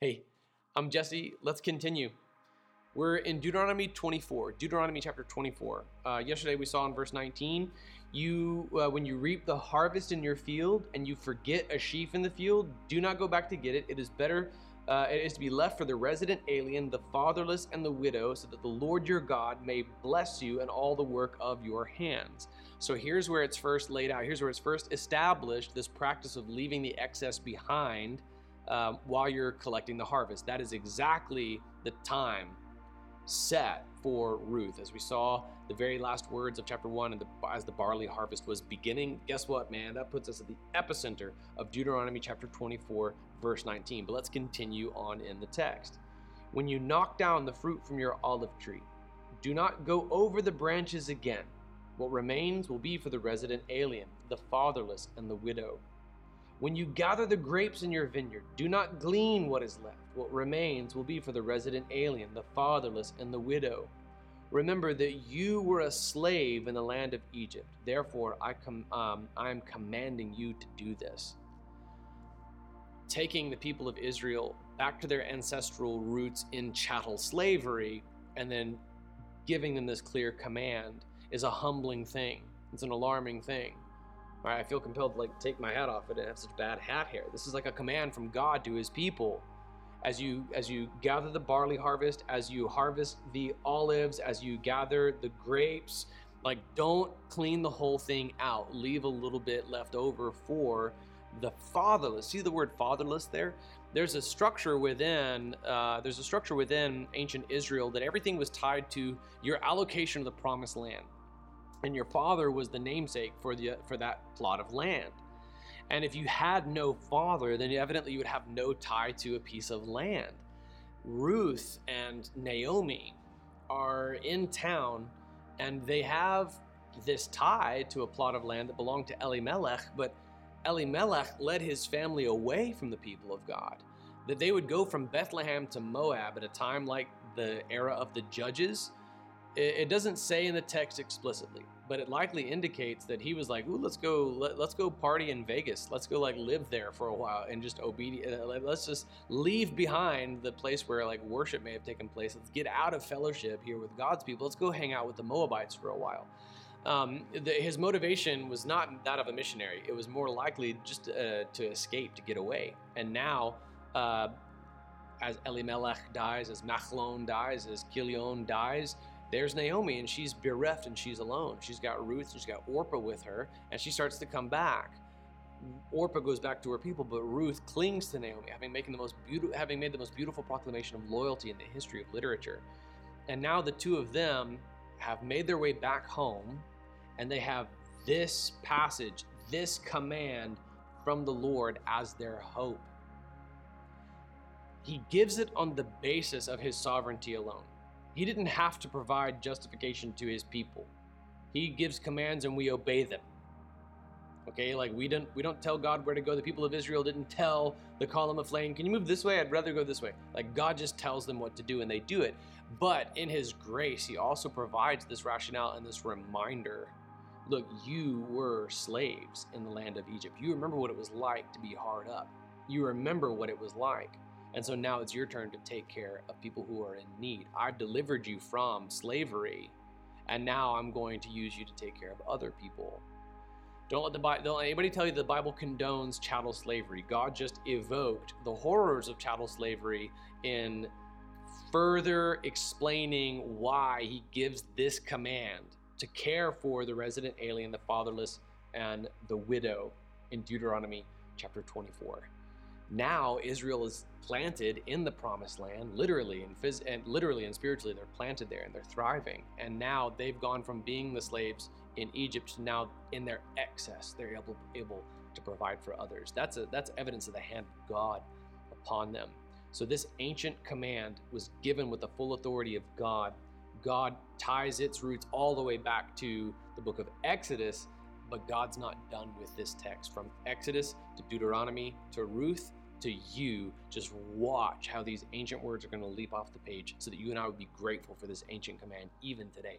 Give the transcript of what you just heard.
Hey, I'm Jesse. Let's continue. We're in Deuteronomy 24, Deuteronomy chapter 24. Uh, yesterday we saw in verse 19, you uh, when you reap the harvest in your field and you forget a sheaf in the field, do not go back to get it. It is better uh, it is to be left for the resident alien, the fatherless, and the widow, so that the Lord your God may bless you in all the work of your hands. So here's where it's first laid out. Here's where it's first established this practice of leaving the excess behind um, while you're collecting the harvest. That is exactly the time set for Ruth. As we saw the very last words of chapter one, and the, as the barley harvest was beginning, guess what, man? That puts us at the epicenter of Deuteronomy chapter 24, verse 19. But let's continue on in the text. When you knock down the fruit from your olive tree, do not go over the branches again. What remains will be for the resident alien, the fatherless, and the widow. When you gather the grapes in your vineyard, do not glean what is left. What remains will be for the resident alien, the fatherless, and the widow. Remember that you were a slave in the land of Egypt. Therefore, I, com- um, I am commanding you to do this. Taking the people of Israel back to their ancestral roots in chattel slavery and then giving them this clear command is a humbling thing. It's an alarming thing. I feel compelled to like take my hat off it and have such bad hat hair. This is like a command from God to his people. As you as you gather the barley harvest, as you harvest the olives, as you gather the grapes, like don't clean the whole thing out. Leave a little bit left over for the fatherless. See the word fatherless there? There's a structure within uh, there's a structure within ancient Israel that everything was tied to your allocation of the promised land and your father was the namesake for the for that plot of land. And if you had no father, then evidently you would have no tie to a piece of land. Ruth and Naomi are in town and they have this tie to a plot of land that belonged to Elimelech, but Elimelech led his family away from the people of God. That they would go from Bethlehem to Moab at a time like the era of the judges it, doesn't say in the text explicitly, but it likely indicates that he was like, "Ooh, let's go, let, us go party in Vegas. Let's go like live there for a while and just obedient. Uh, let's just leave behind the place where like worship may have taken place. Let's get out of fellowship here with God's people. Let's go hang out with the Moabites for a while." Um, the, his motivation was not that of a missionary. It was more likely just uh, to escape, to get away. And now, uh, as Elimelech dies, as Machlon dies, as Kilion dies, there's Naomi, and she's bereft and she's alone. She's got Ruth, she's got Orpah with her, and she starts to come back. Orpah goes back to her people, but Ruth clings to Naomi, having making the most having made the most beautiful proclamation of loyalty in the history of literature. And now the two of them have made their way back home, and they have this passage, this command from the Lord as their hope. He gives it on the basis of his sovereignty alone. He didn't have to provide justification to his people. He gives commands and we obey them. Okay, like we don't we don't tell God where to go. The people of Israel didn't tell the column of flame, "Can you move this way? I'd rather go this way." Like God just tells them what to do and they do it. But in his grace, he also provides this rationale and this reminder. Look, you were slaves in the land of Egypt. You remember what it was like to be hard up. You remember what it was like and so now it's your turn to take care of people who are in need. I've delivered you from slavery, and now I'm going to use you to take care of other people. Don't let the Bible, don't let anybody tell you the Bible condones chattel slavery. God just evoked the horrors of chattel slavery in further explaining why he gives this command to care for the resident alien, the fatherless, and the widow in Deuteronomy chapter 24 now Israel is planted in the promised land, literally and, phys- and literally and spiritually, they're planted there and they're thriving. And now they've gone from being the slaves in Egypt to now in their excess, they're able able to provide for others. That's a that's evidence of the hand of God upon them. So this ancient command was given with the full authority of God. God ties its roots all the way back to the book of Exodus but God's not done with this text. From Exodus to Deuteronomy to Ruth to you, just watch how these ancient words are going to leap off the page so that you and I would be grateful for this ancient command even today.